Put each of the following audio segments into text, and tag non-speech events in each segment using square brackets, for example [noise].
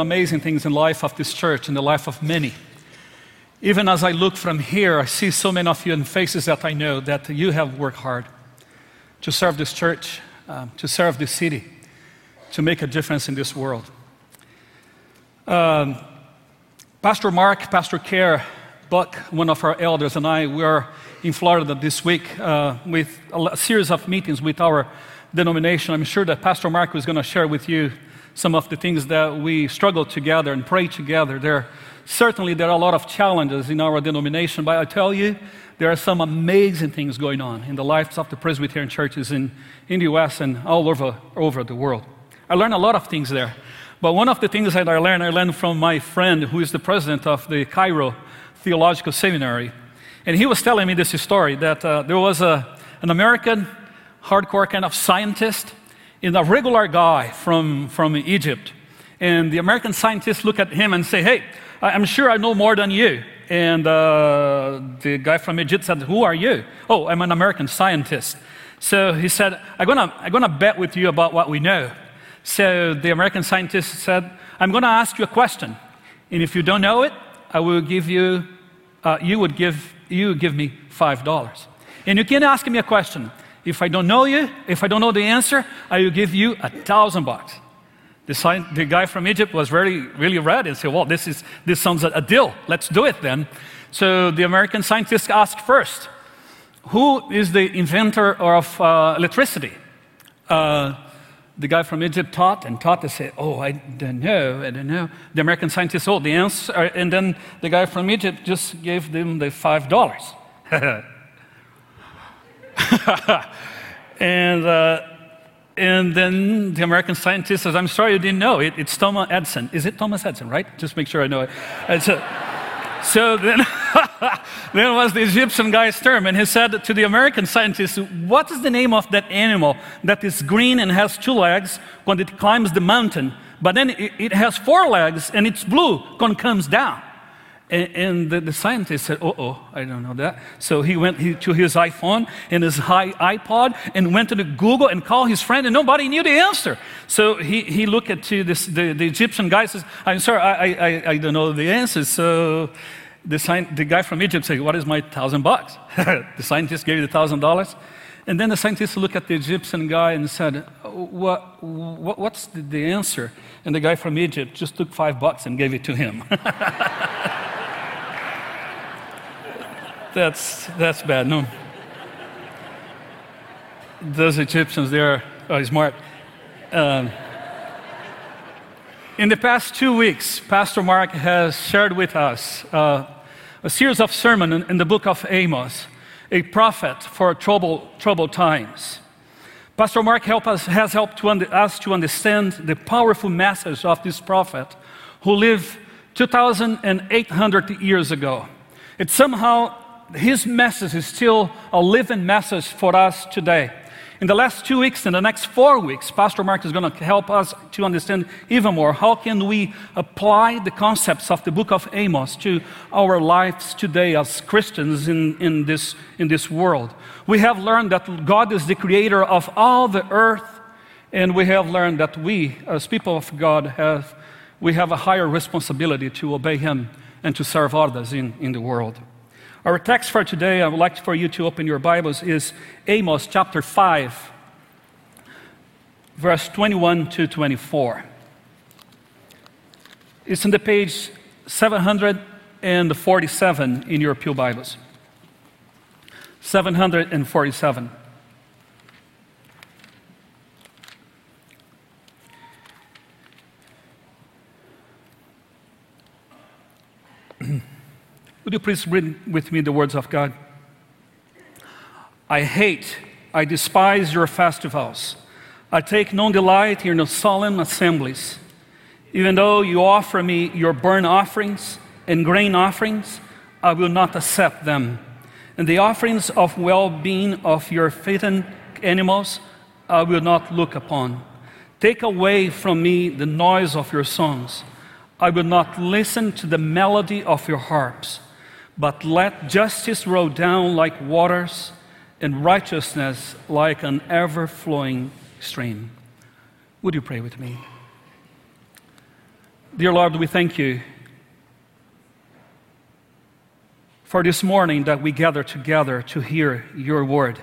Amazing things in life of this church, in the life of many. Even as I look from here, I see so many of you in faces that I know that you have worked hard to serve this church, um, to serve this city, to make a difference in this world. Um, Pastor Mark, Pastor Kerr, Buck, one of our elders, and I were in Florida this week uh, with a series of meetings with our denomination. I'm sure that Pastor Mark was going to share with you some of the things that we struggle together and pray together. There certainly there are a lot of challenges in our denomination, but I tell you, there are some amazing things going on in the lives of the Presbyterian churches in, in the US and all over, over the world. I learned a lot of things there. But one of the things that I learned, I learned from my friend who is the president of the Cairo Theological Seminary. And he was telling me this story that uh, there was a, an American hardcore kind of scientist and a regular guy from, from Egypt. And the American scientists look at him and say, Hey, I'm sure I know more than you. And uh, the guy from Egypt said, Who are you? Oh, I'm an American scientist. So he said, I'm going to I'm gonna bet with you about what we know. So the American scientist said, I'm going to ask you a question. And if you don't know it, I will give you, uh, you would give, you give me $5. And you can ask me a question. If I don't know you, if I don't know the answer, I will give you a thousand bucks. The, the, guy from Egypt was really, really red and said, Well, this, is, this sounds a, a deal. Let's do it then. So the American scientist asked first, Who is the inventor of uh, electricity? Uh, the guy from Egypt taught and taught to say, Oh, I don't know, I don't know. The American scientists, oh, the answer. And then the guy from Egypt just gave them the $5. [laughs] [laughs] and uh, and then the American scientist says, I'm sorry you didn't know. It, it's Thomas Edison. Is it Thomas Edison, right? Just make sure I know it. So, so then, [laughs] then was the Egyptian guy's term. And he said to the American scientist, What is the name of that animal that is green and has two legs when it climbs the mountain? But then it, it has four legs and it's blue when it comes down. And, and the, the, scientist said, Oh, oh, I don't know that. So he went to his iPhone and his iPod and went to the Google and called his friend, and nobody knew the answer. So he, he looked at to this, the, the Egyptian guy says, I'm sorry, I, I, I don't know the answer. So the, the guy from Egypt said, What is my thousand bucks? [laughs] the scientist gave you the thousand dollars. And then the scientist looked at the Egyptian guy and said, what, what, What's the answer? And the guy from Egypt just took five bucks and gave it to him. [laughs] that's, that's bad. No. Those Egyptians, they are oh, smart. Um, in the past two weeks, Pastor Mark has shared with us uh, a series of sermons in, the book of Amos, a prophet for trouble, troubled times. Pastor Mark help us, has helped to under, us to understand the powerful message of this prophet who lived 2,800 years ago. It somehow his message is still a living message for us today. In the last two weeks, in the next four weeks, Pastor Mark is going to help us to understand even more how can we apply the concepts of the book of Amos to our lives today as Christians in, in, this, in this world. We have learned that God is the creator of all the earth, and we have learned that we, as people of God, have, we have a higher responsibility to obey Him and to serve others in, in the world. Our text for today, I would like for you to open your Bibles, is Amos chapter 5, verse 21 to 24. It's on the page 747 in your Pew Bibles. 747. Would you please read with me the words of God? I hate, I despise your festivals. I take no delight in your solemn assemblies. Even though you offer me your burnt offerings and grain offerings, I will not accept them. And the offerings of well being of your fattened animals, I will not look upon. Take away from me the noise of your songs. I will not listen to the melody of your harps but let justice roll down like waters and righteousness like an ever flowing stream. Would you pray with me? Dear Lord, we thank you for this morning that we gather together to hear your word.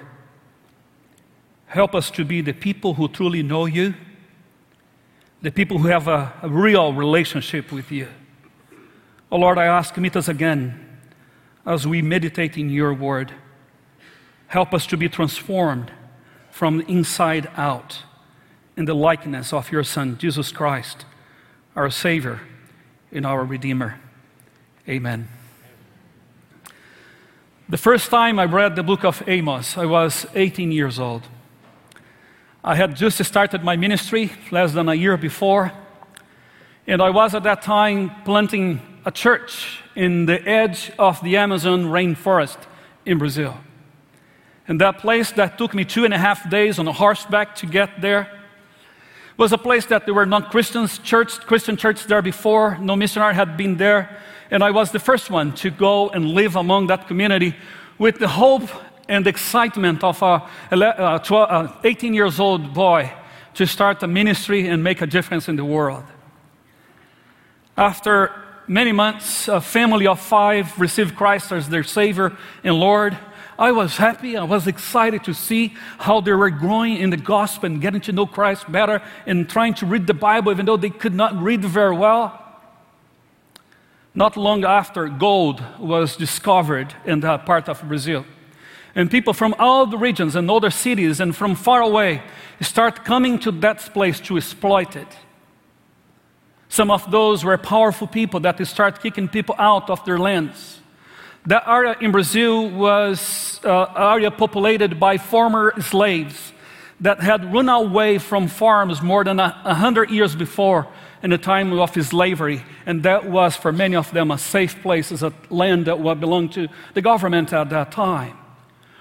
Help us to be the people who truly know you, the people who have a, a real relationship with you. Oh Lord, I ask, meet us again as we meditate in your word. Help us to be transformed from inside out in the likeness of your Son, Jesus Christ, our Savior and our Redeemer. Amen. The first time I read the book of Amos, I was 18 years old. I had just started my ministry less than a year before, and I was at that time planting a church in the edge of the Amazon rainforest in Brazil. And that place that took me two and a half days on a horseback to get there was a place that there were non Christians, church, Christian church there before. No missionary had been there. And I was the first one to go and live among that community with the hope and excitement of a uh, uh, 18 years old boy to start a ministry and make a difference in the world. After many months, a family of five received Christ as their Savior and Lord. I was happy. I was excited to see how they were growing in the gospel and getting to know Christ better and trying to read the Bible, even though they could not read very well. Not long after, gold was discovered in that part of Brazil. And people from all the regions and other cities and from far away start coming to that place to exploit it. Some of those were powerful people that start kicking people out of their lands. That area in Brazil was an uh, area populated by former slaves that had run away from farms more than a hundred years before in the time of slavery, and that was for many of them a safe place as a land that belonged to the government at that time.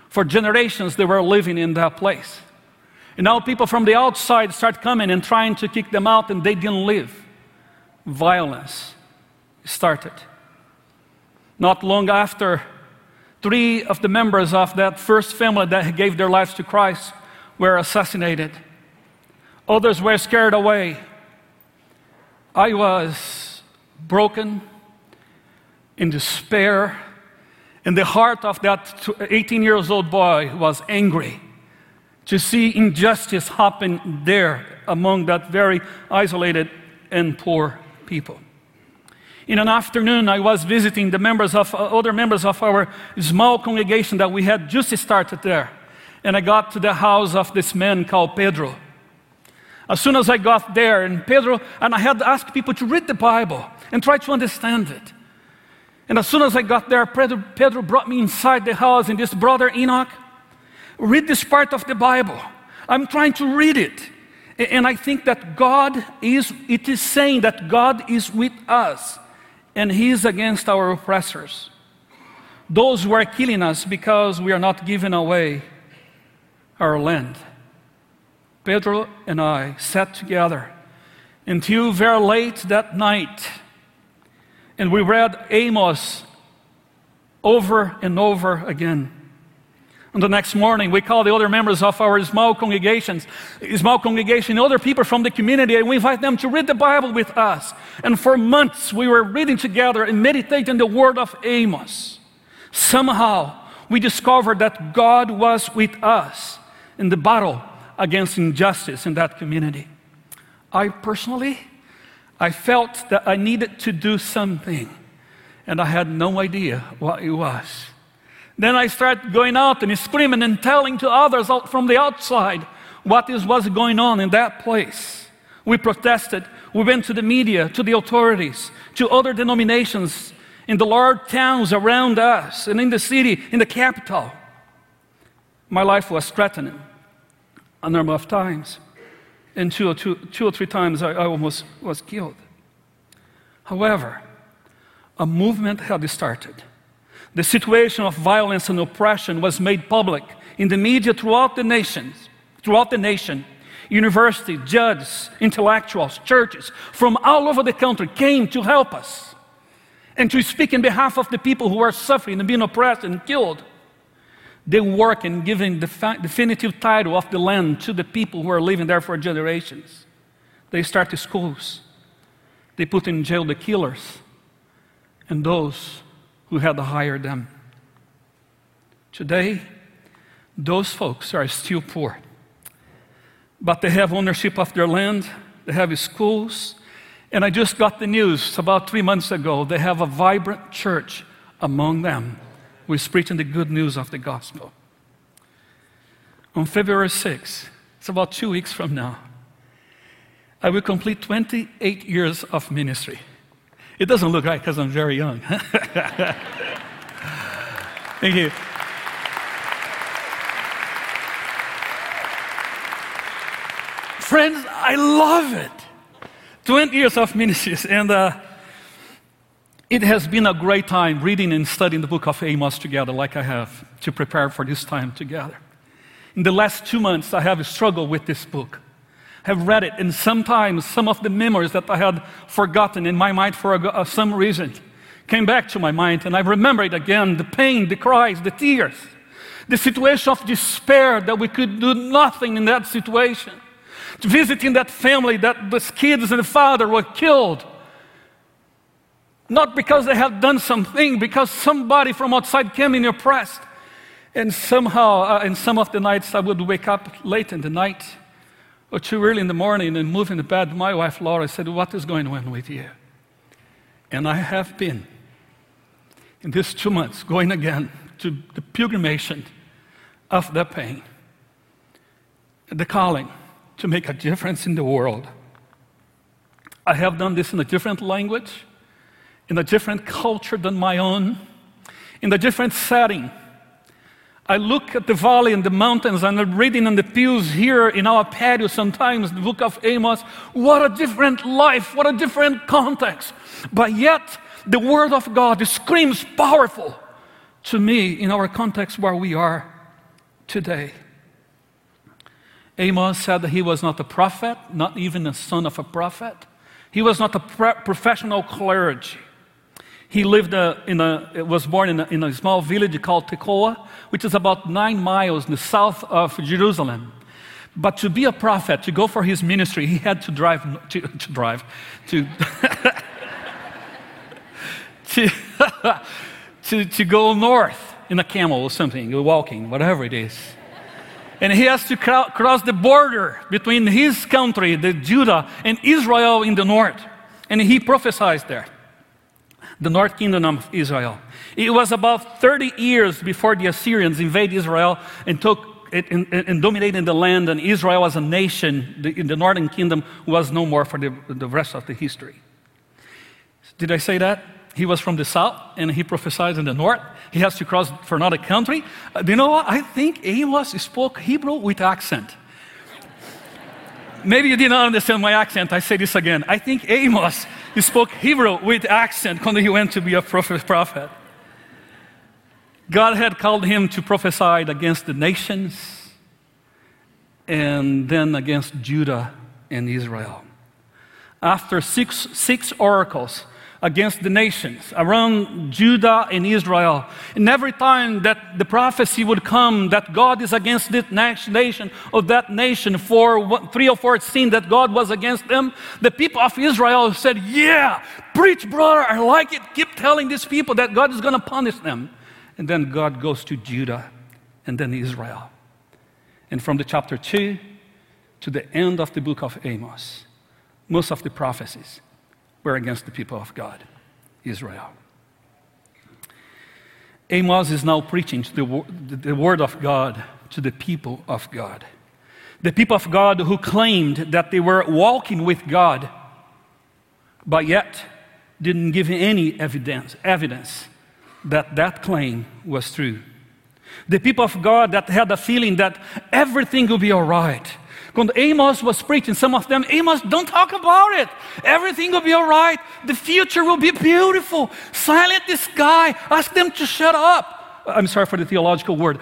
For generations, they were living in that place. And now people from the outside start coming and trying to kick them out, and they didn't live. Violence started. Not long after, three of the members of that first family that gave their lives to Christ were assassinated. Others were scared away. I was broken in despair, and the heart of that 18 years old boy was angry to see injustice happen there among that very isolated and poor people. In an afternoon, I was visiting the members of uh, other members of our small congregation that we had just started there, and I got to the house of this man called Pedro. As soon as I got there, and Pedro, and I had asked people to read the Bible and try to understand it. And as soon as I got there, Pedro, Pedro brought me inside the house, and this brother Enoch, read this part of the Bible. I'm trying to read it. And I think that God is, it is saying that God is with us and He is against our oppressors. Those who are killing us because we are not giving away our land. Pedro and I sat together until very late that night, and we read Amos over and over again. The next morning, we call the other members of our small congregations, small congregation, other people from the community, and we invite them to read the Bible with us. And for months, we were reading together and meditating the word of Amos. Somehow, we discovered that God was with us in the battle against injustice in that community. I personally, I felt that I needed to do something, and I had no idea what it was. Then I started going out and screaming and telling to others out from the outside what is was going on in that place. We protested. We went to the media, to the authorities, to other denominations in the large towns around us and in the city, in the capital. My life was threatened a number of times. And two or, two, two or three times I, I almost was killed. However, a movement had started. The situation of violence and oppression was made public in the media throughout the nations, throughout the nation. University, judges, intellectuals, churches from all over the country came to help us and to speak in behalf of the people who are suffering and being oppressed and killed. They work in giving the definitive title of the land to the people who are living there for generations. They start the schools. They put in jail the killers and those who had hired them. Today, those folks are still poor, but they have ownership of their land, they have schools, and I just got the news about three months ago. They have a vibrant church among them who is preaching the good news of the gospel. On February 6th, it's about two weeks from now, I will complete 28 years of ministry. It doesn't look right because I'm very young. [laughs] Thank you. Friends, I love it. 20 years of ministries, and uh, it has been a great time reading and studying the book of Amos together, like I have, to prepare for this time together. In the last two months, I have struggled with this book. Have read it, and sometimes some of the memories that I had forgotten in my mind for uh, some reason came back to my mind, and I remember it again the pain, the cries, the tears, the situation of despair that we could do nothing in that situation visiting that family that the kids and the father were killed. Not because they had done something, because somebody from outside came and oppressed. And somehow, uh, in some of the nights, I would wake up late in the night or too early in the morning and move in the bed. My wife Laura said, What is going on with you? And I have been, in these two months, going again to the pilgrimage of the pain, the calling to make a difference in the world. I have done this in a different language, in a different culture than my own, in a different setting. I look at the valley and the mountains, and I'm reading on the pews here in our patio sometimes the book of Amos. What a different life, what a different context. But yet, the Word of God screams powerful to me in our context where we are today. Amos said that he was not a prophet, not even a son of a prophet. He was not a professional clergy. He lived uh, in a, was born in a, in a small village called Tekoa, which is about nine miles in the south of Jerusalem. But to be a prophet, to go for his ministry, he had to drive, to, [laughs] to drive, to, [laughs] to, [laughs] to, to go north in a camel or something, walking, whatever it is and he has to cross the border between his country, the Judah, and Israel in the north. And he prophesied there, the north kingdom of Israel. It was about 30 years before the Assyrians invaded Israel and took it and, and dominated the land, and Israel as a nation the, in the northern kingdom was no more for the, the rest of the history. Did I say that? He was from the south and he prophesied in the north. He has to cross for another country. Uh, you know what? I think Amos spoke Hebrew with accent. [laughs] Maybe you did not understand my accent. I say this again. I think Amos spoke Hebrew with accent when he went to be a prophet. God had called him to prophesy against the nations and then against Judah and Israel. After six, six oracles, against the nations around Judah and Israel. And every time that the prophecy would come that God is against this nation or that nation for three or four seen that God was against them, the people of Israel said, Yeah, preach, brother, I like it. Keep telling these people that God is going to punish them. And then God goes to Judah and then Israel. And from the chapter 2 to the end of the book of Amos, most of the prophecies were against the people of God, Israel. Amos is now preaching the, the word of God to the people of God. The people of God who claimed that they were walking with God, but yet didn't give any evidence, evidence that that claim was true. The people of God that had the feeling that everything will be all right, when Amos was preaching, some of them, Amos, don't talk about it. Everything will be all right. The future will be beautiful. Silent this guy. Ask them to shut up. I'm sorry for the theological word.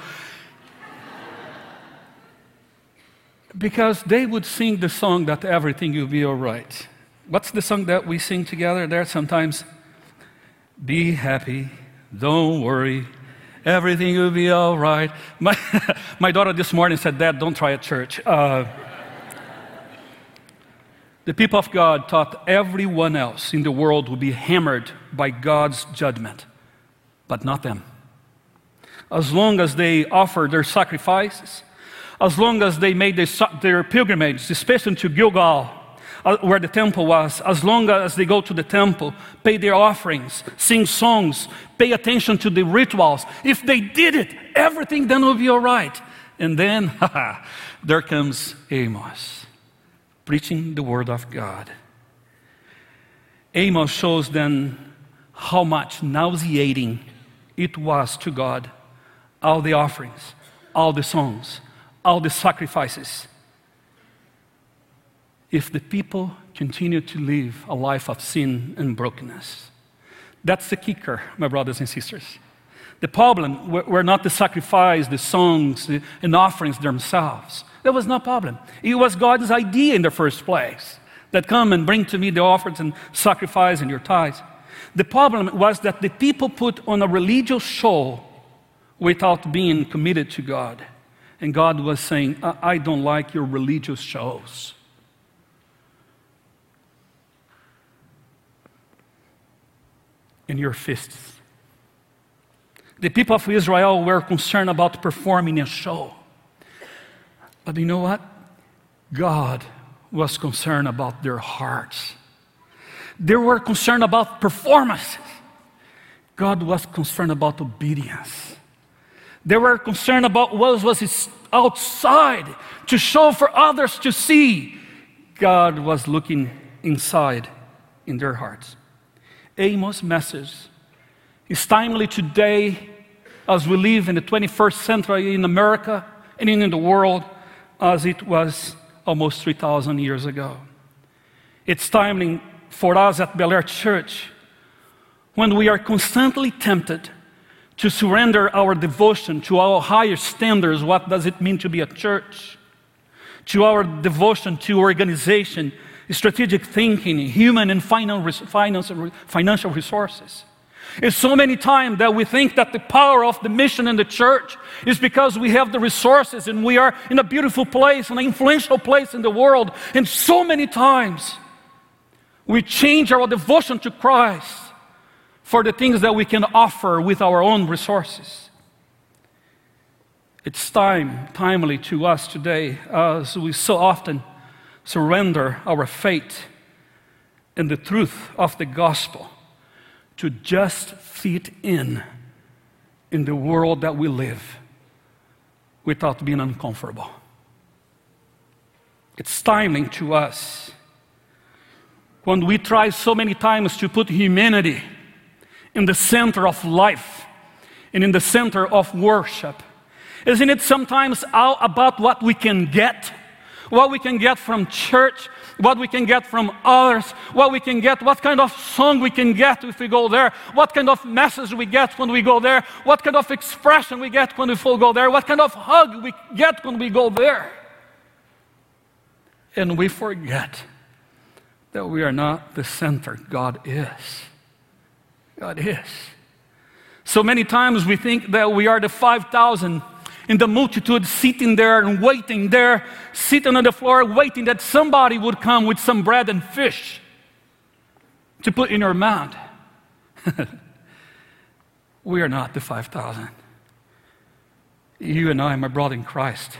because they would sing the song that everything will be all right. What's the song that we sing together there sometimes? Be happy, don't worry, everything will be all right. [laughs] My, my daughter this morning said, Dad, don't try at church. Uh, The people of God thought everyone else in the world would be hammered by God's judgment, but not them. As long as they offered their sacrifices, as long as they made their, pilgrimage, especially to Gilgal, uh, where the temple was, as long as they go to the temple, pay their offerings, sing songs, pay attention to the rituals, if they did it, everything then will be all right. And then, [laughs] there comes Amos, preaching the word of God. Amos shows then how much nauseating it was to God all the offerings, all the songs, all the sacrifices. If the people continue to live a life of sin and brokenness, that's the kicker, my brothers and sisters. The problem were not the sacrifice, the songs, and offerings themselves. That was no problem. It was God's idea in the first place that come and bring to me the offerings and sacrifice and your tithes. The problem was that the people put on a religious show without being committed to God. And God was saying, I, I don't like your religious shows. And your fists. The people of Israel were concerned about performing a show. But you know what? God was concerned about their hearts. They were concerned about performances. God was concerned about obedience. They were concerned about what was outside to show for others to see. God was looking inside in their hearts. Amos' message is timely today as we live in the 21st century in America and in the world as it was almost 3,000 years ago. It's timely for us at Bel Air Church when we are constantly tempted to surrender our devotion to our higher standards. What does it mean to be a church? To our devotion to organization, strategic thinking, human and financial resources. It's so many times that we think that the power of the mission in the church is because we have the resources and we are in a beautiful place, and an influential place in the world. And so many times we change our devotion to Christ for the things that we can offer with our own resources. It's time, timely to us today, as we so often surrender our faith in the truth of the gospel to just fit in in the world that we live without being uncomfortable. It's timely to us when we try so many times to put humanity in the center of life and in the center of worship? Isn't it sometimes all about what we can get? What we can get from church, what we can get from others, what we can get, what kind of song we can get if we go there, what kind of message we get when we go there, what kind of expression we get when we go there, what kind of hug we get when we go there. And we forget that we are not the center, God is. God is. So many times we think that we are the 5,000 in the multitude sitting there and waiting there, sitting on the floor, waiting that somebody would come with some bread and fish to put in your mouth. [laughs] we are not the 5,000. You and I, my brother in Christ,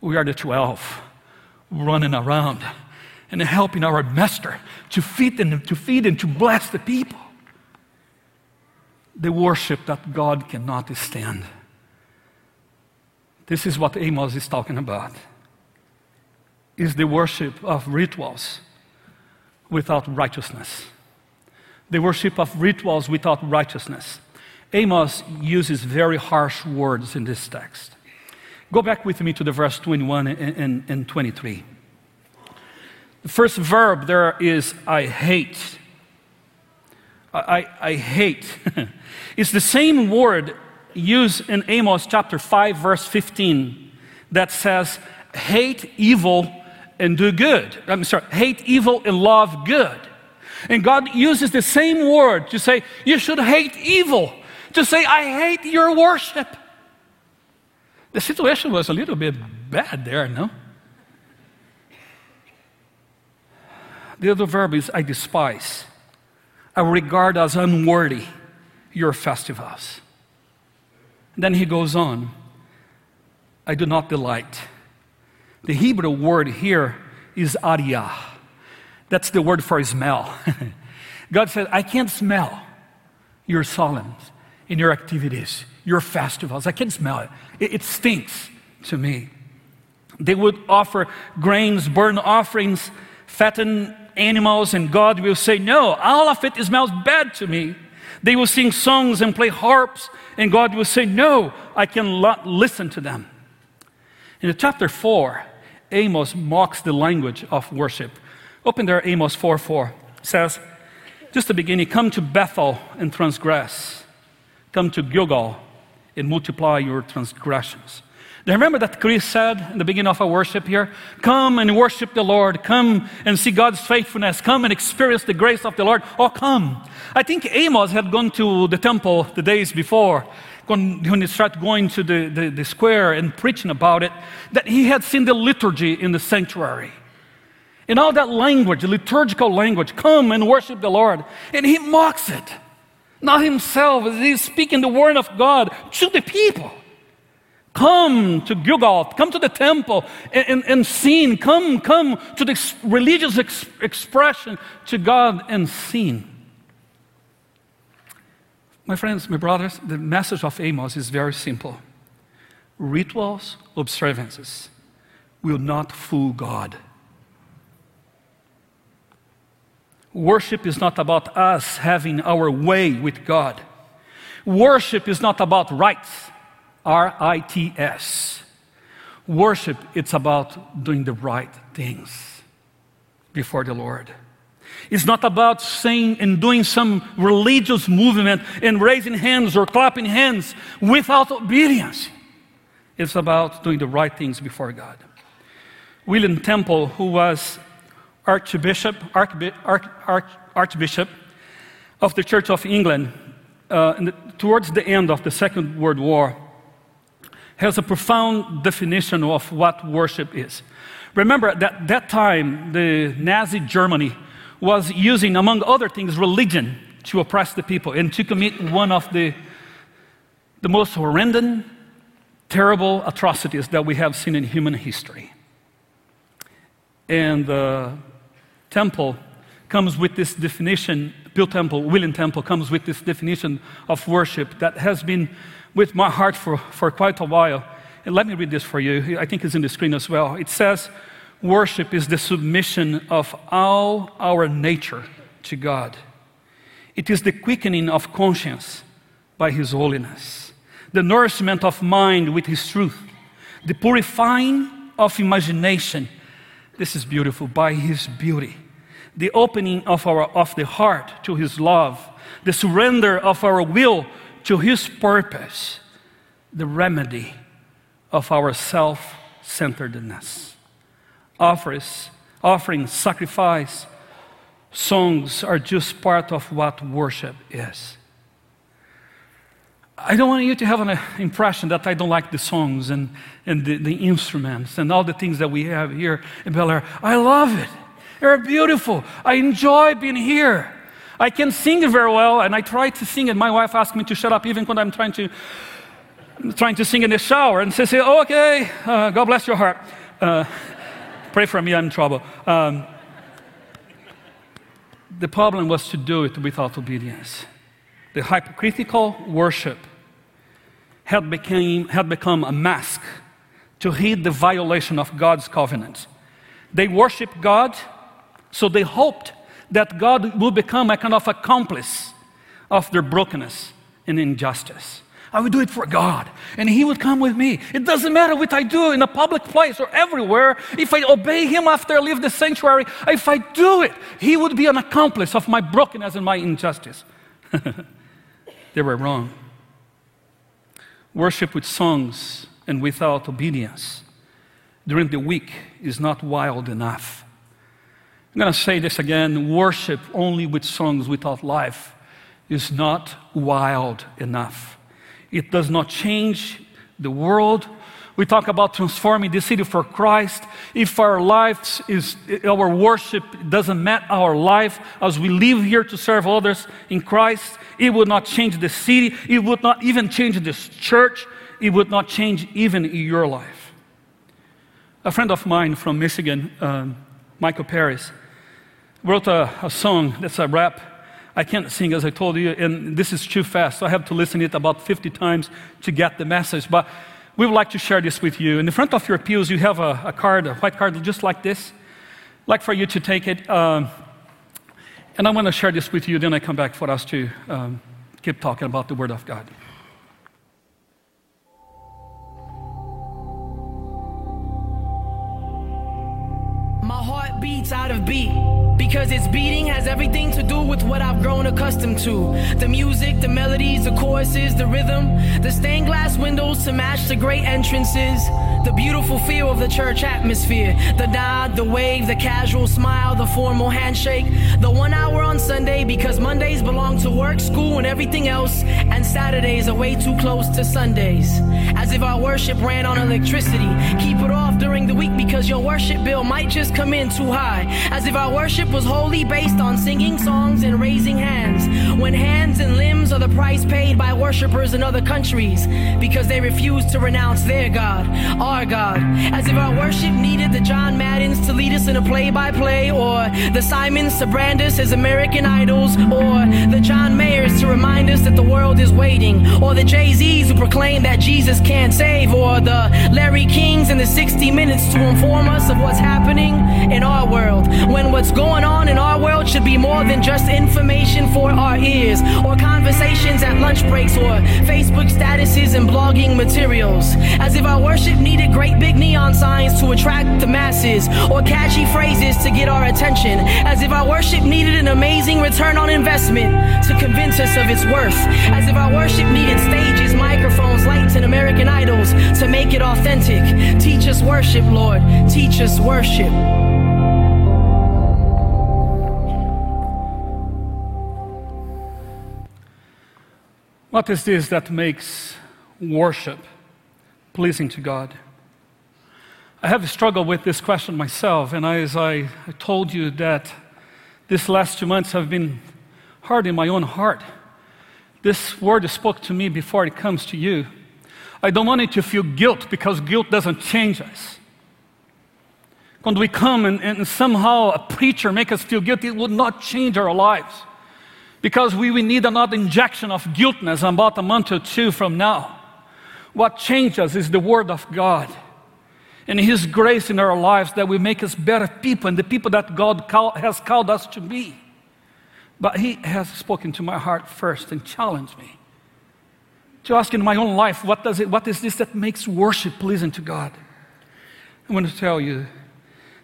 we are the 12 running around and helping our master to feed and to feed and to bless the people the worship that God cannot stand. This is what Amos is talking about. Is the worship of rituals without righteousness. The worship of rituals without righteousness. Amos uses very harsh words in this text. Go back with me to the verse 21 and, and, and 23. The first verb there is I hate. I, I hate. [laughs] it's the same word used in Amos chapter 5, verse 15, that says, hate evil and do good. I'm sorry, hate evil and love good. And God uses the same word to say, you should hate evil, to say, I hate your worship. The situation was a little bit bad there, no? The other verb is I despise. I regard as unworthy your festivals. Then he goes on I do not delight. The Hebrew word here is ariyah. That's the word for smell. [laughs] God said, I can't smell your solemns in your activities, your festivals. I can't smell it. it. It stinks to me. They would offer grains, burnt offerings, fatten animals, and God will say, No, all of it smells bad to me. They will sing songs and play harps, and God will say, No, I cannot listen to them. In chapter 4, Amos mocks the language of worship. Open there, Amos 4 4. It says, just the beginning, come to Bethel and transgress. Come to Gilgal and multiply your transgressions. Remember that Chris said in the beginning of our worship here? Come and worship the Lord. Come and see God's faithfulness. Come and experience the grace of the Lord. Oh, come. I think Amos had gone to the temple the days before when he started going to the, the, the square and preaching about it, that he had seen the liturgy in the sanctuary. And all that language, liturgical language, come and worship the Lord. And he mocks it. Not himself, he's speaking the word of God to the people. Come to Gilgal, come to the temple and, and, and sing. Come, come to the religious ex- expression to God and sing. My friends, my brothers, the message of Amos is very simple rituals, observances will not fool God. Worship is not about us having our way with God. Worship is not about rites R I T S. Worship, it's about doing the right things before the Lord. It's not about saying and doing some religious movement and raising hands or clapping hands without obedience. It's about doing the right things before God. William Temple, who was Archbishop, Archbi- Arch, Arch, Archbishop of the Church of England uh, the, towards the end of the Second World War, has a profound definition of what worship is. Remember, that that time, the Nazi Germany was using, among other things, religion to oppress the people and to commit one of the, the most horrendous, terrible atrocities that we have seen in human history. And the Temple comes with this definition, Bill Temple, William Temple comes with this definition of worship that has been with my heart for, for quite a while. And let me read this for you. I think it's in the screen as well. It says, Worship is the submission of all our nature to God. It is the quickening of conscience by His holiness, the nourishment of mind with His truth, the purifying of imagination. This is beautiful by His beauty, the opening of, our, of the heart to His love, the surrender of our will to His purpose, the remedy of our self centeredness. Offers, offering, sacrifice, songs are just part of what worship is. I don't want you to have an uh, impression that I don't like the songs and, and the, the instruments and all the things that we have here in Bel Air. I love it. They're beautiful. I enjoy being here. I can sing very well, and I try to sing, and my wife asks me to shut up even when I'm trying to, trying to sing in the shower. And she says, oh, okay, uh, God bless your heart. Uh, pray for me, I'm in trouble. Um, the problem was to do it without obedience. The hypocritical worship had, became, had become a mask to hide the violation of God's covenant. They worshiped God, so they hoped that God will become a kind of accomplice of their brokenness and injustice. I would do it for God, and He would come with me. It doesn't matter what I do in a public place or everywhere. If I obey Him after I leave the sanctuary, if I do it, He would be an accomplice of my brokenness and my injustice. [laughs] they were wrong. Worship with songs and without obedience during the week is not wild enough. I'm going to say this again worship only with songs without life is not wild enough. It does not change the world We talk about transforming the city for Christ. If our lives is our worship doesn't match our life as we live here to serve others in Christ, it would not change the city. It would not even change this church. It would not change even your life. A friend of mine from Michigan, um, Michael Paris, wrote a, a song that's a rap. I can't sing as I told you, and this is too fast. So I have to listen to it about 50 times to get the message. But we would like to share this with you. In the front of your pews, you have a, a card, a white card just like this. I'd like for you to take it. Um, and I want to share this with you, then I come back for us to um, keep talking about the Word of God. My heart beats out of beat. Because its beating has everything to do with what I've grown accustomed to. The music, the melodies, the choruses, the rhythm, the stained glass windows to match the great entrances, the beautiful feel of the church atmosphere, the nod, the wave, the casual smile, the formal handshake, the one hour on Sunday because Mondays belong to work, school, and everything else, and Saturdays are way too close to Sundays. As if our worship ran on electricity. Keep it off during the week because your worship bill might just come in too high. As if our worship was wholly based on singing songs and raising hands, when hands and limbs are the price paid by worshippers in other countries because they refuse to renounce their God, our God. As if our worship needed the John lead us in a play by play, or the brand us as American idols, or the John Mayers to remind us that the world is waiting, or the Jay Z's who proclaim that Jesus can't save, or the Larry Kings in the 60 Minutes to inform us of what's happening in our world when what's going on in our world should be more than just information for our ears, or conversations at lunch breaks, or Facebook statuses and blogging materials. As if our worship needed great big neon signs to attract the masses, or catchy phrases to get our attention. As if our worship needed an amazing return on investment to convince us of its worth. As if our worship needed stages, microphones, lights, and American idols to make it authentic. Teach us worship, Lord. Teach us worship. What is this that makes worship pleasing to God? I have struggled with this question myself, and as I, told you that these last two months have been hard in my own heart. This word is spoke to me before it comes to you. I don't want you to feel guilt because guilt doesn't change us. When we come and, and somehow a preacher make us feel guilty, it will not change our lives because we will need another injection of guiltness about a month or two from now. What changes is the Word of God and His grace in our lives that will make us better people and the people that God call, has called us to be. But He has spoken to my heart first and challenged me to ask in my own life, what, does it, what is this that makes worship pleasing to God? I want to tell you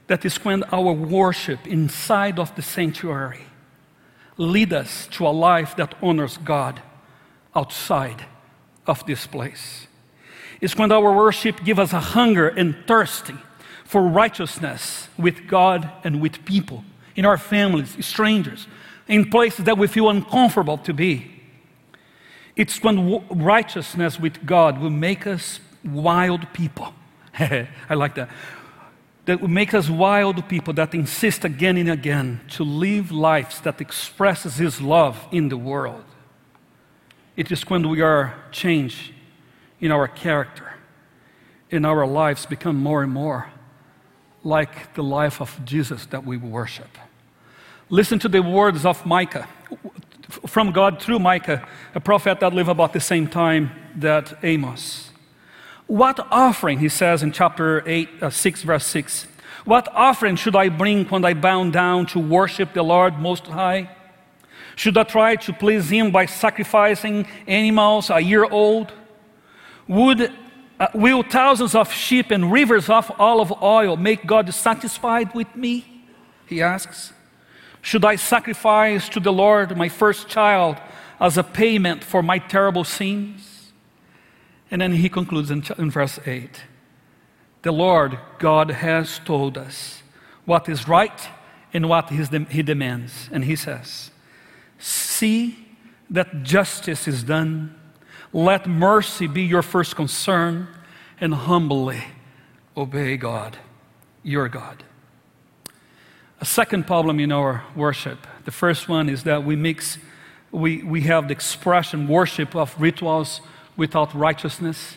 that is when our worship inside of the sanctuary lead us to a life that honors God outside of this place. It's when our worship gives us a hunger and thirsting for righteousness with God and with people, in our families, strangers, in places that we feel uncomfortable to be. It's when righteousness with God will make us wild people. [laughs] I like that that will make us wild people that insist again and again to live lives that expresses his love in the world. It is when we are changed in our character, in our lives become more and more like the life of Jesus that we worship. Listen to the words of Micah, from God through Micah, a prophet that lived about the same time that Amos. What offering, he says in chapter 8, uh, 6, verse 6, what offering should I bring when I bow down to worship the Lord Most High? Should I try to please Him by sacrificing animals a year old? Would, uh, will thousands of sheep and rivers of olive oil make God satisfied with me? He asks. Should I sacrifice to the Lord my first child as a payment for my terrible sins? And then he concludes in, in verse 8 The Lord God has told us what is right and what he demands. And he says, See that justice is done. Let mercy be your first concern, and humbly obey God, your God. A second problem in our worship. The first one is that we mix, we, we have the expression worship of rituals without righteousness.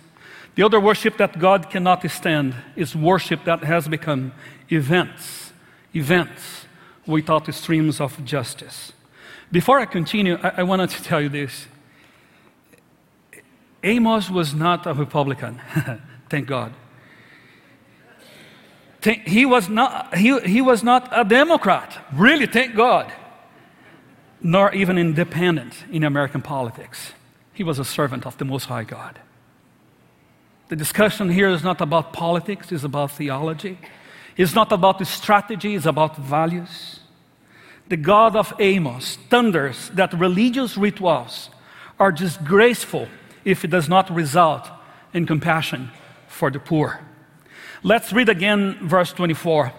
The other worship that God cannot stand is worship that has become events, events without the streams of justice. Before I continue, I, I wanted to tell you this. Amos was not a Republican, [laughs] thank God. He was, not, he, he was not a Democrat, really, thank God, nor even independent in American politics. He was a servant of the Most High God. The discussion here is not about politics, it's about theology. It's not about the strategy, it's about values. The God of Amos thunders that religious rituals are disgraceful if it does not result in compassion for the poor. Let's read again verse 24.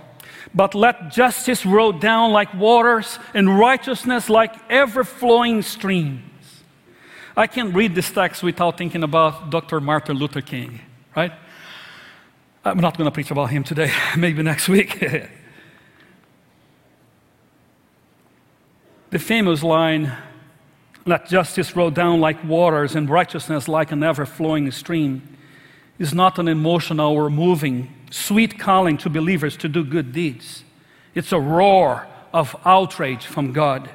But let justice roll down like waters and righteousness like ever flowing streams. I can't read this text without thinking about Dr. Martin Luther King, right? I'm not going to preach about him today, [laughs] maybe next week. [laughs] the famous line, let justice roll down like waters and righteousness like an ever flowing stream, is not an emotional or moving, sweet calling to believers to do good deeds. It's a roar of outrage from God.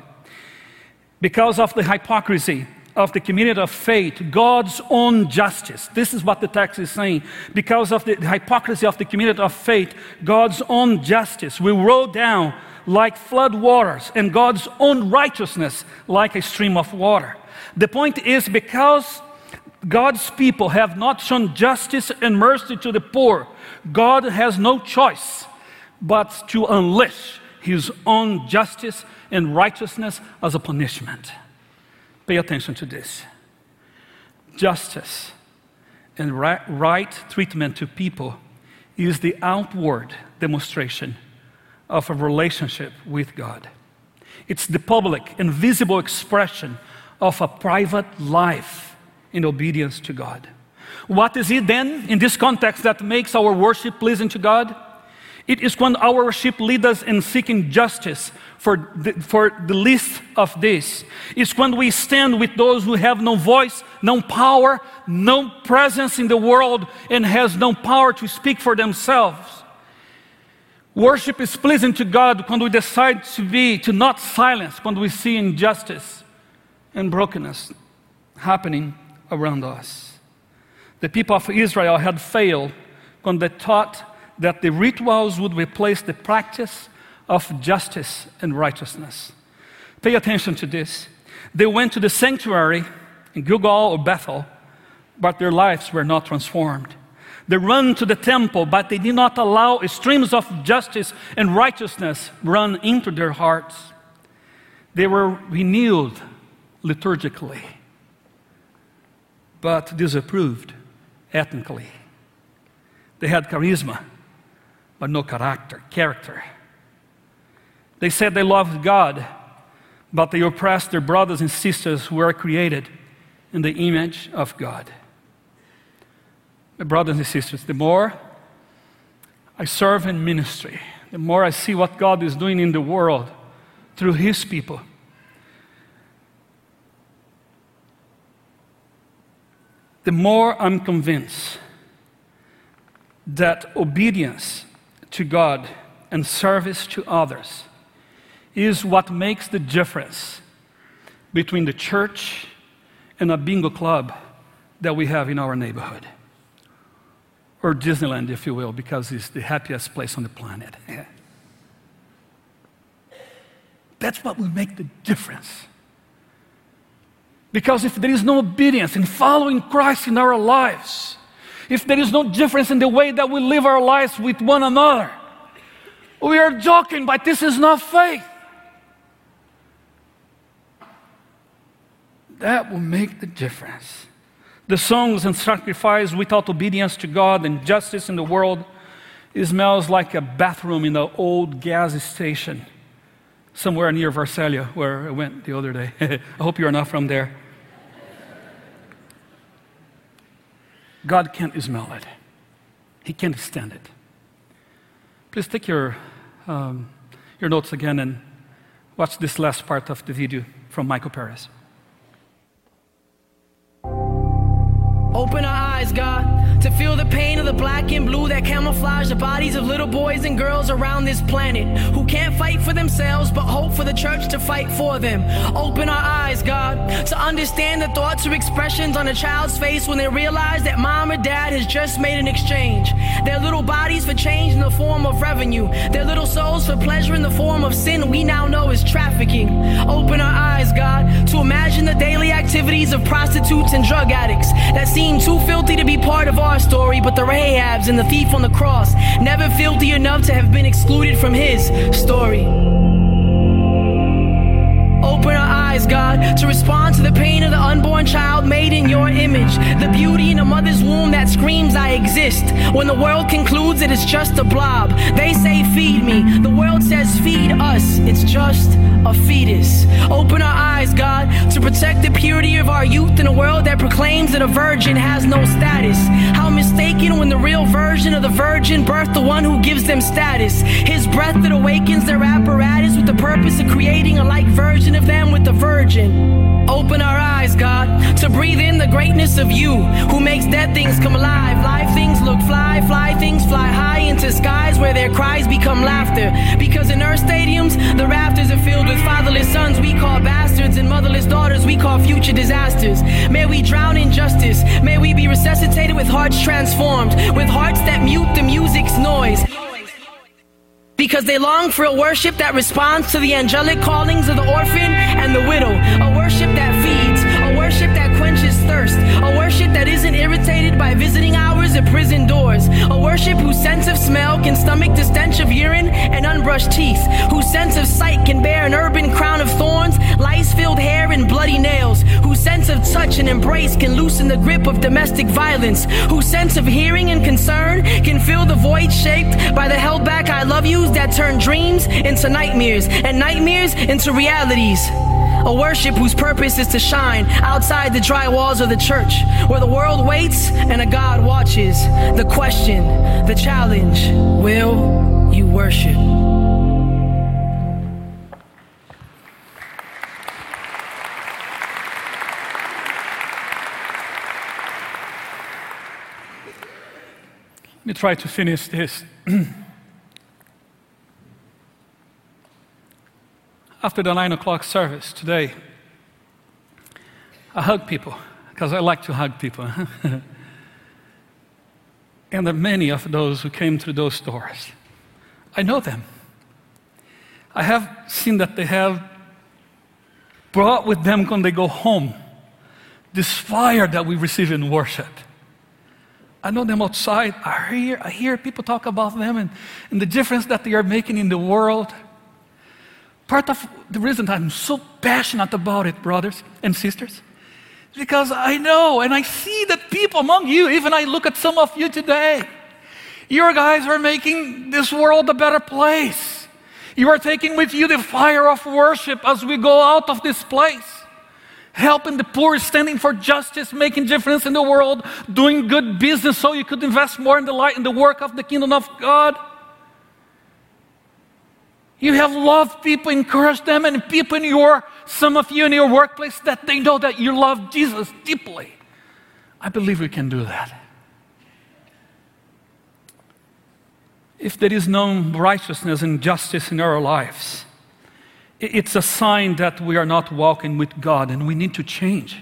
Because of the hypocrisy of the community of faith God's own justice. This is what the text is saying. Because of the hypocrisy of the community of faith, God's own justice will roll down like flood waters and God's own righteousness like a stream of water. The point is because God's people have not shown justice and mercy to the poor, God has no choice but to unleash his own justice and righteousness as a punishment. Pay attention to this. Justice and right treatment to people is the outward demonstration of a relationship with God. It's the public and visible expression of a private life in obedience to God. What is it then in this context that makes our worship pleasing to God? It is when our worship leads us in seeking justice for the, for the least of this. It's when we stand with those who have no voice, no power, no presence in the world, and has no power to speak for themselves. Worship is pleasing to God when we decide to be, to not silence when we see injustice and brokenness happening around us. The people of Israel had failed when they thought that the rituals would replace the practice of justice and righteousness. Pay attention to this. They went to the sanctuary in Gilgal or Bethel, but their lives were not transformed. They run to the temple, but they did not allow streams of justice and righteousness run into their hearts. They were renewed liturgically, but disapproved ethnically. They had charisma, but no character. Character. They said they loved God, but they oppressed their brothers and sisters who were created in the image of God. My brothers and sisters, the more I serve in ministry, the more I see what God is doing in the world through His people. The more I'm convinced that obedience to God and service to others is what makes the difference between the church and a bingo club that we have in our neighborhood. Or Disneyland, if you will, because it's the happiest place on the planet. That's what will make the difference. Because if there is no obedience in following Christ in our lives, if there is no difference in the way that we live our lives with one another, we are joking, but this is not faith. That will make the difference. The songs and sacrifice without obedience to God and justice in the world it smells like a bathroom in the old gas station somewhere near Visalia, where I went the other day. [laughs] I hope you're not from there. God can't smell it. He can't stand it. Please take your, um, your notes again and watch this last part of the video from Michael Perez. Open our eyes, God to feel the pain of the black and blue that camouflage the bodies of little boys and girls around this planet who can't fight for themselves but hope for the church to fight for them. Open our eyes, God, to understand the thoughts or expressions on a child's face when they realize that mom or dad has just made an exchange. Their little bodies for change in the form of revenue, their little souls for pleasure in the form of sin we now know is trafficking. Open our eyes, God, to imagine the daily activities of prostitutes and drug addicts that seem too filthy to be part of our our story, but the Rahabs and the thief on the cross, never filthy enough to have been excluded from his story. Open our eyes, God, to respond to the pain of the unborn child made in your image. The beauty in a mother's womb that screams, I exist. When the world concludes it is just a blob. They say, Feed me. The world says, Feed us. It's just a fetus. Open our eyes, God, to protect the purity of our youth in a world that proclaims that a virgin has no status. How mistaken when the real version of the virgin birthed the one who gives them status. His breath that awakens their apparatus with the purpose of creating a like version of them with the virgin. Open our eyes, God, to breathe in the greatness of you who makes dead things come alive. Live things look fly, fly things fly high into skies where their cries become laughter. Because in our stadiums, the rafters are filled with fatherless sons we call bastards and motherless daughters we call future disasters. May we drown in justice. May we be resuscitated with hearts transformed, with hearts that mute the music's noise because they long for a worship that responds to the angelic callings of the orphan and the widow, a worship that isn't irritated by visiting hours at prison doors, a worship whose sense of smell can stomach the stench of urine and unbrushed teeth, whose sense of sight can bear an urban crown of thorns, lice filled hair, and bloody nails, whose sense of touch and embrace can loosen the grip of domestic violence, whose sense of hearing and concern can fill the void shaped by the held back I love yous that turn dreams into nightmares and nightmares into realities. A worship whose purpose is to shine outside the dry walls of the church, where the world waits and a God watches. The question, the challenge will you worship? Let me try to finish this. [clears throat] after the nine o'clock service today, I hug people because I like to hug people. [laughs] and there are many of those who came through those doors. I know them. I have seen that they have brought with them when they go home this fire that we receive in worship. I know them outside. I hear, I hear people talk about them and, and the difference that they are making in the world. Part of the reason I'm so passionate about it, brothers and sisters, is because I know and I see that people among you, even I look at some of you today, your guys are making this world a better place. You are taking with you the fire of worship as we go out of this place. Helping the poor, standing for justice, making difference in the world, doing good business so you could invest more in the light in the work of the kingdom of God. You have loved people, encouraged them, and people in your, some of you in your workplace that they know that you love Jesus deeply. I believe we can do that. If there is no righteousness and justice in our lives, it's a sign that we are not walking with God and we need to change.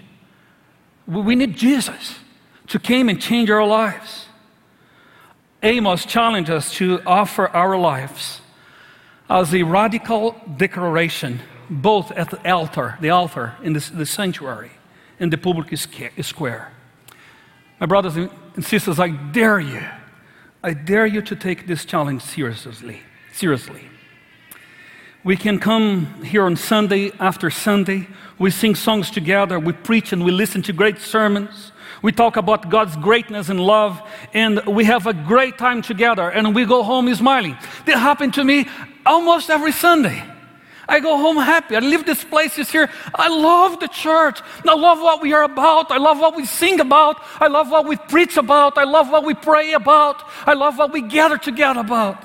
We need Jesus to come and change our lives. Amos challenged us to offer our lives as a radical declaration, both at the altar, the altar in the, the sanctuary, in the public square. My brothers and sisters, I dare you, I dare you to take this challenge seriously. Seriously. We can come here on Sunday after Sunday. We sing songs together. We preach and we listen to great sermons. We talk about God's greatness and love, and we have a great time together, and we go home smiling. That happened to me almost every Sunday. I go home happy. I leave this place this here. I love the church. I love what we are about. I love what we sing about. I love what we preach about. I love what we pray about. I love what we gather together about.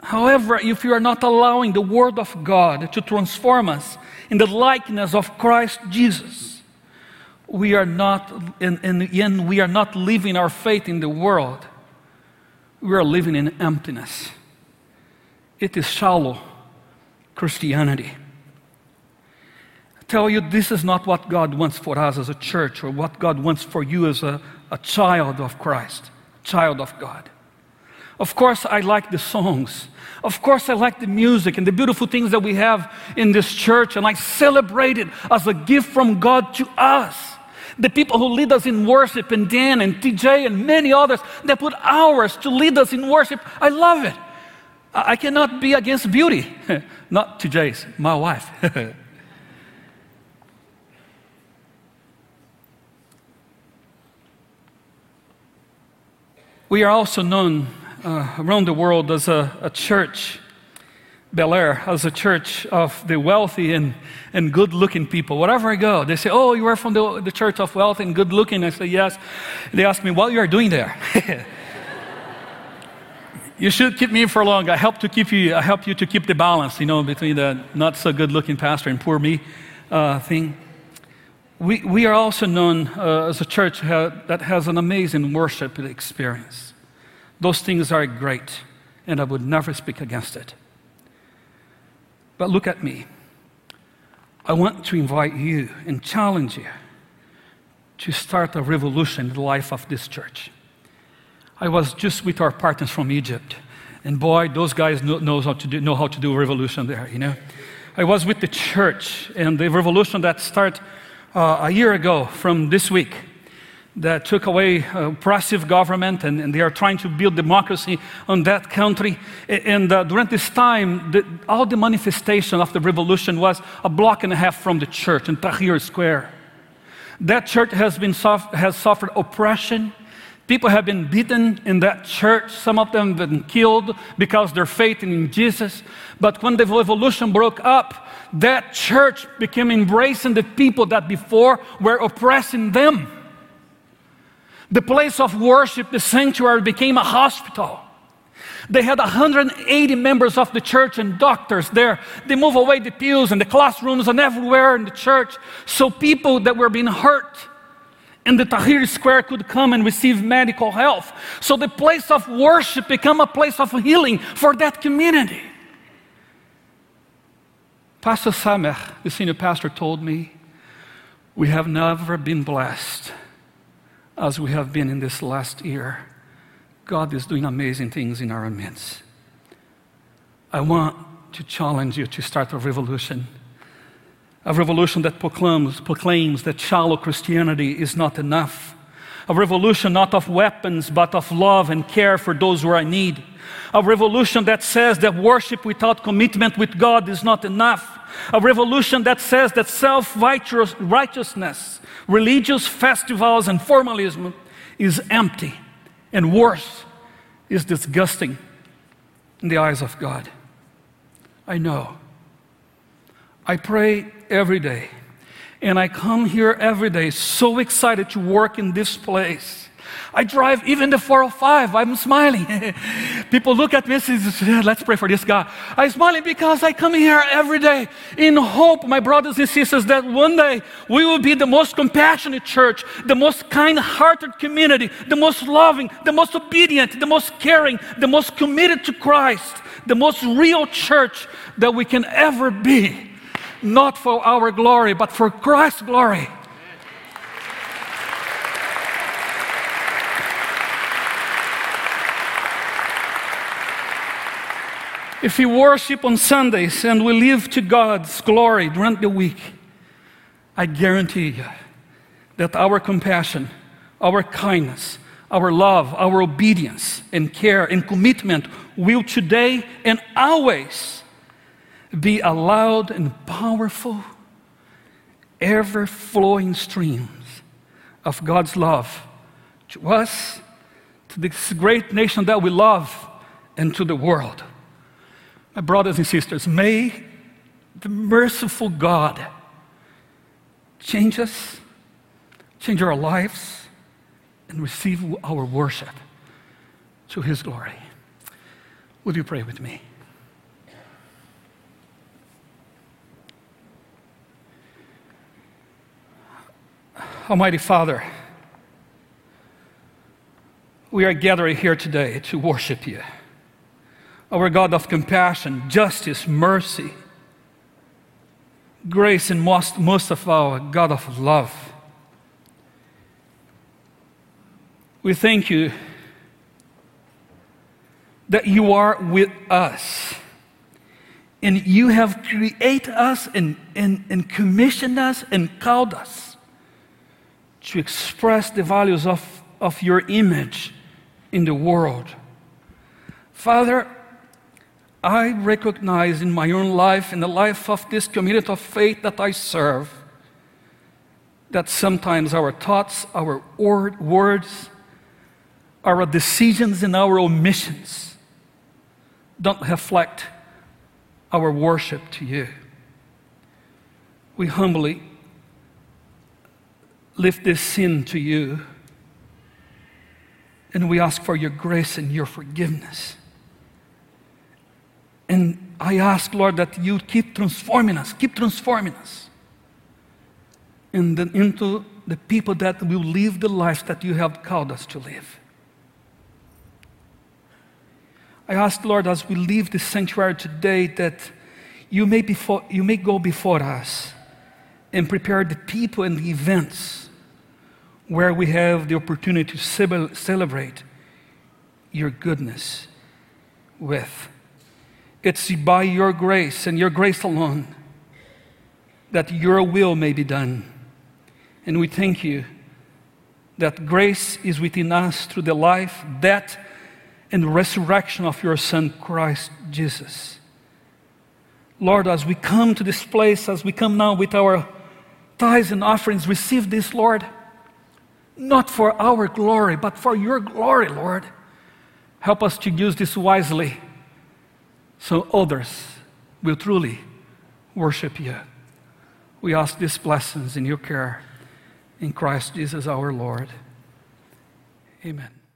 However, if you are not allowing the Word of God to transform us in the likeness of Christ Jesus, we are not, the end, we are not living our faith in the world. We are living in emptiness. It is shallow Christianity. I tell you, this is not what God wants for us as a church or what God wants for you as a, a child of Christ, child of God. Of course, I like the songs. Of course, I like the music and the beautiful things that we have in this church, and I celebrate it as a gift from God to us. The people who lead us in worship, and Dan and TJ and many others, they put hours to lead us in worship. I love it. I cannot be against beauty. [laughs] Not TJ's, my wife. [laughs] we are also known uh, around the world as a, a church, Bel Air, as a church of the wealthy and, and good looking people. Wherever I go, they say, Oh, you are from the, the church of wealth and good looking. I say, Yes. They ask me, What you are doing there? [laughs] you should keep me for long. I help to keep you. I help you to keep the balance, you know, between the not so good looking pastor and poor me uh, thing. We, we are also known uh, as a church that has an amazing worship experience. Those things are great, and I would never speak against it. But look at me. I want to invite you and challenge you to start a revolution in the life of this church. I was just with our partners from Egypt, and boy, those guys know, knows how to do, know how to do revolution there, you know. I was with the church, and the revolution that started uh, a year ago from this week that took away oppressive government and, and, they are trying to build democracy on that country. And uh, during this time, the, all the manifestation of the revolution was a block and a half from the church in Tahrir Square. That church has, been has suffered oppression. People have been beaten in that church. Some of them have been killed because they're faith in Jesus. But when the revolution broke up, that church became embracing the people that before were oppressing them. The place of worship, the sanctuary, became a hospital. They had 180 members of the church and doctors there. They move away the pews and the classrooms and everywhere in the church so people that were being hurt in the Tahrir Square could come and receive medical help. So the place of worship became a place of healing for that community. Pastor Sameh, the senior pastor, told me, We have never been blessed as we have been in this last year, God is doing amazing things in our midst. I want to challenge you to start a revolution. A revolution that proclaims, proclaims that shallow Christianity is not enough. A revolution not of weapons, but of love and care for those who are in need. A revolution that says that worship without commitment with God is not enough. A revolution that says that self righteousness religious festivals and formalism is empty and worse, is disgusting in the eyes of God. I know. I pray every day, and I come here every day so excited to work in this place I drive even the 405. I'm smiling. [laughs] People look at me and say, let's pray for this guy. I'm smiling because I come here every day in hope, my brothers and sisters, that one day we will be the most compassionate church, the most kind hearted community, the most loving, the most obedient, the most caring, the most committed to Christ, the most real church that we can ever be. Not for our glory, but for Christ's glory. If we worship on Sundays and we live to God's glory during the week, I guarantee you that our compassion, our kindness, our love, our obedience and care and commitment will today and always be a loud and powerful, ever flowing streams of God's love to us, to this great nation that we love, and to the world. My brothers and sisters, may the merciful God, change us, change our lives, and receive our worship to His glory. Would you pray with me? Almighty Father, we are gathering here today to worship you. Our God of compassion, justice, mercy, grace, and most, most of all, God of love. We thank you that you are with us. And you have created us and, and, and commissioned us and called us to express the values of, of your image in the world. Father, I recognize in my own life, in the life of this community of faith that I serve, that sometimes our thoughts, our words, our decisions, and our omissions don't reflect our worship to you. We humbly lift this sin to you and we ask for your grace and your forgiveness. And I ask, Lord, that you keep transforming us, keep transforming us the, into the people that will live the life that you have called us to live. I ask, Lord, as we leave this sanctuary today, that you may, before, you may go before us and prepare the people and the events where we have the opportunity to celebrate your goodness with. It's by your grace and your grace alone that your will may be done. And we thank you that grace is within us through the life, death, and resurrection of your Son, Christ Jesus. Lord, as we come to this place, as we come now with our tithes and offerings, receive this, Lord, not for our glory, but for your glory, Lord. Help us to use this wisely so others will truly worship you. We ask these blessings in your care in Christ Jesus our Lord. Amen.